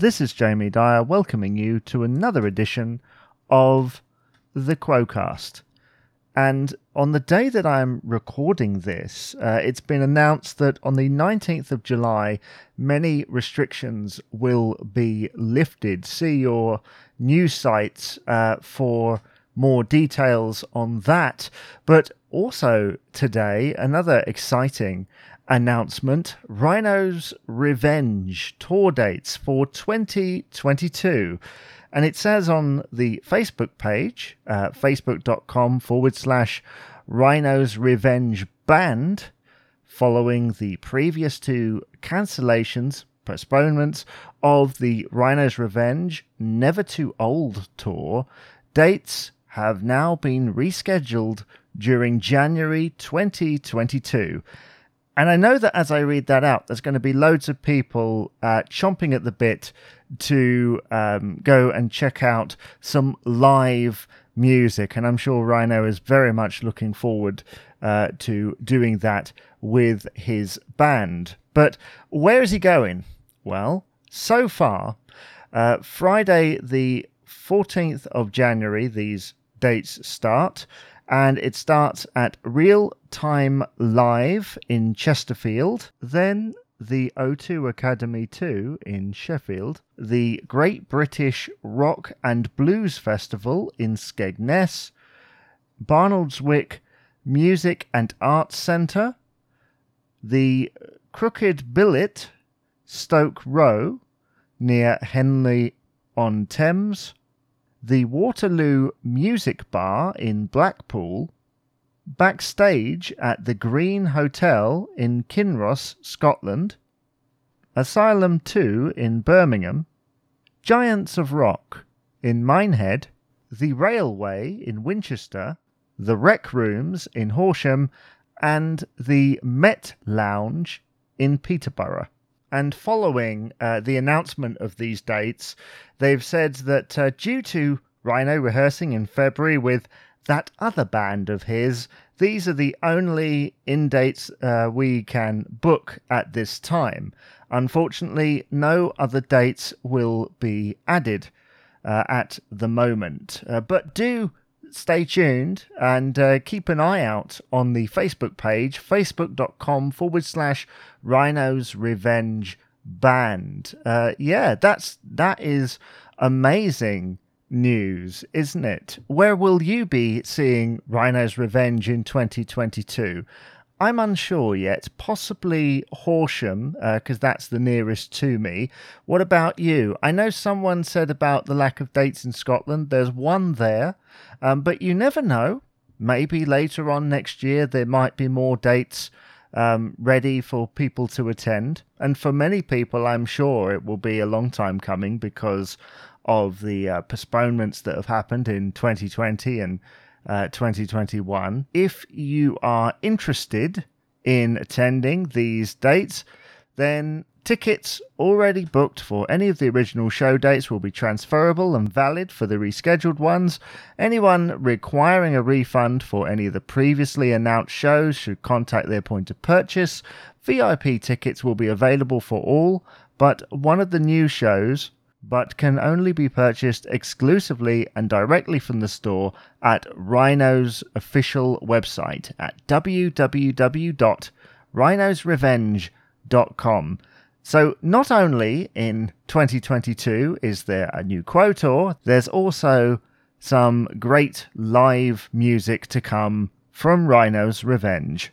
This is Jamie Dyer welcoming you to another edition of the Quocast. And on the day that I'm recording this, uh, it's been announced that on the 19th of July, many restrictions will be lifted. See your news sites uh, for more details on that. But also today, another exciting announcement Rhino's Revenge tour dates for 2022. And it says on the Facebook page, uh, facebook.com forward slash Rhino's Revenge Band, following the previous two cancellations, postponements of the Rhino's Revenge Never Too Old tour, dates have now been rescheduled during January 2022. And I know that as I read that out, there's going to be loads of people uh, chomping at the bit to um, go and check out some live music. And I'm sure Rhino is very much looking forward uh, to doing that with his band. But where is he going? Well, so far, uh, Friday, the 14th of January, these dates start and it starts at Real Time Live in Chesterfield, then the O2 Academy 2 in Sheffield, the Great British Rock and Blues Festival in Skegness, Barnoldswick Music and Arts Centre, the Crooked Billet, Stoke Row, near Henley on Thames, the Waterloo Music Bar in Blackpool, backstage at the Green Hotel in Kinross, Scotland, Asylum 2 in Birmingham, Giants of Rock in Minehead, the Railway in Winchester, the Rec Rooms in Horsham, and the Met Lounge in Peterborough. And following uh, the announcement of these dates, they've said that uh, due to Rhino rehearsing in February with that other band of his, these are the only in dates uh, we can book at this time. Unfortunately, no other dates will be added uh, at the moment. Uh, but do stay tuned and uh, keep an eye out on the Facebook page, facebook.com forward slash Rhinos Revenge Band. Uh, yeah, that's that is amazing news, isn't it? Where will you be seeing Rhino's Revenge in 2022? I'm unsure yet. Possibly Horsham, because uh, that's the nearest to me. What about you? I know someone said about the lack of dates in Scotland. There's one there, um, but you never know. Maybe later on next year there might be more dates um, ready for people to attend. And for many people, I'm sure it will be a long time coming because of the uh, postponements that have happened in 2020 and uh, 2021. If you are interested in attending these dates, then tickets already booked for any of the original show dates will be transferable and valid for the rescheduled ones. Anyone requiring a refund for any of the previously announced shows should contact their point of purchase. VIP tickets will be available for all, but one of the new shows but can only be purchased exclusively and directly from the store at Rhino's official website at www.rhinosrevenge.com. So, not only in 2022 is there a new Quo there's also some great live music to come from Rhino's Revenge.